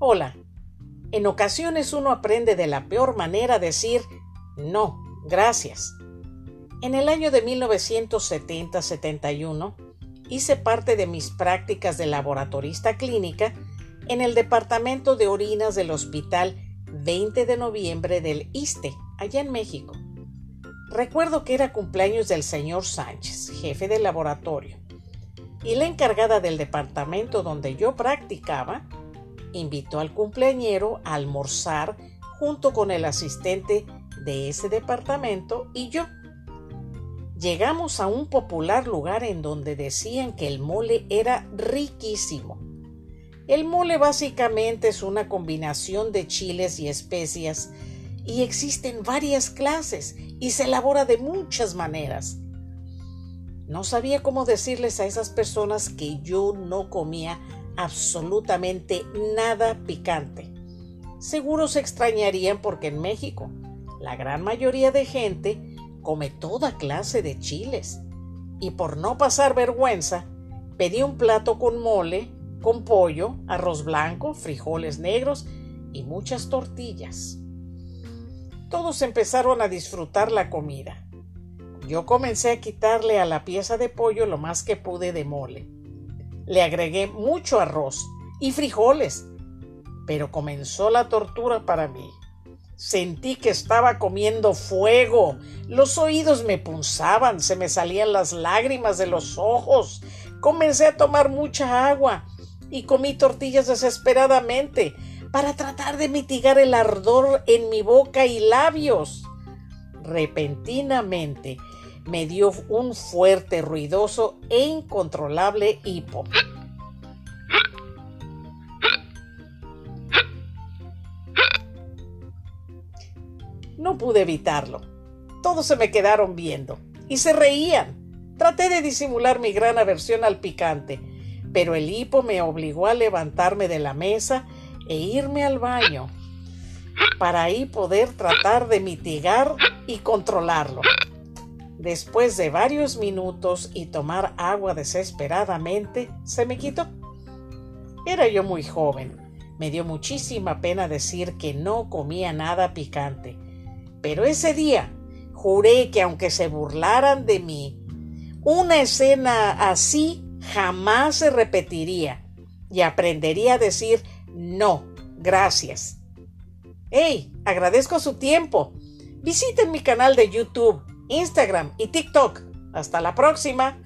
Hola. En ocasiones uno aprende de la peor manera a decir no, gracias. En el año de 1970-71 hice parte de mis prácticas de laboratorista clínica en el departamento de orinas del Hospital 20 de Noviembre del ISTE, allá en México. Recuerdo que era cumpleaños del señor Sánchez, jefe del laboratorio, y la encargada del departamento donde yo practicaba invitó al cumpleañero a almorzar junto con el asistente de ese departamento y yo. Llegamos a un popular lugar en donde decían que el mole era riquísimo. El mole básicamente es una combinación de chiles y especias y existen varias clases y se elabora de muchas maneras. No sabía cómo decirles a esas personas que yo no comía absolutamente nada picante. Seguro se extrañarían porque en México la gran mayoría de gente come toda clase de chiles. Y por no pasar vergüenza, pedí un plato con mole, con pollo, arroz blanco, frijoles negros y muchas tortillas. Todos empezaron a disfrutar la comida. Yo comencé a quitarle a la pieza de pollo lo más que pude de mole le agregué mucho arroz y frijoles. Pero comenzó la tortura para mí. Sentí que estaba comiendo fuego. Los oídos me punzaban, se me salían las lágrimas de los ojos. Comencé a tomar mucha agua y comí tortillas desesperadamente para tratar de mitigar el ardor en mi boca y labios. Repentinamente me dio un fuerte, ruidoso e incontrolable hipo. No pude evitarlo. Todos se me quedaron viendo y se reían. Traté de disimular mi gran aversión al picante, pero el hipo me obligó a levantarme de la mesa e irme al baño para ahí poder tratar de mitigar y controlarlo. Después de varios minutos y tomar agua desesperadamente, se me quitó. Era yo muy joven. Me dio muchísima pena decir que no comía nada picante. Pero ese día juré que aunque se burlaran de mí, una escena así jamás se repetiría y aprendería a decir no, gracias. ¡Hey! Agradezco su tiempo. Visiten mi canal de YouTube Instagram y TikTok. Hasta la próxima.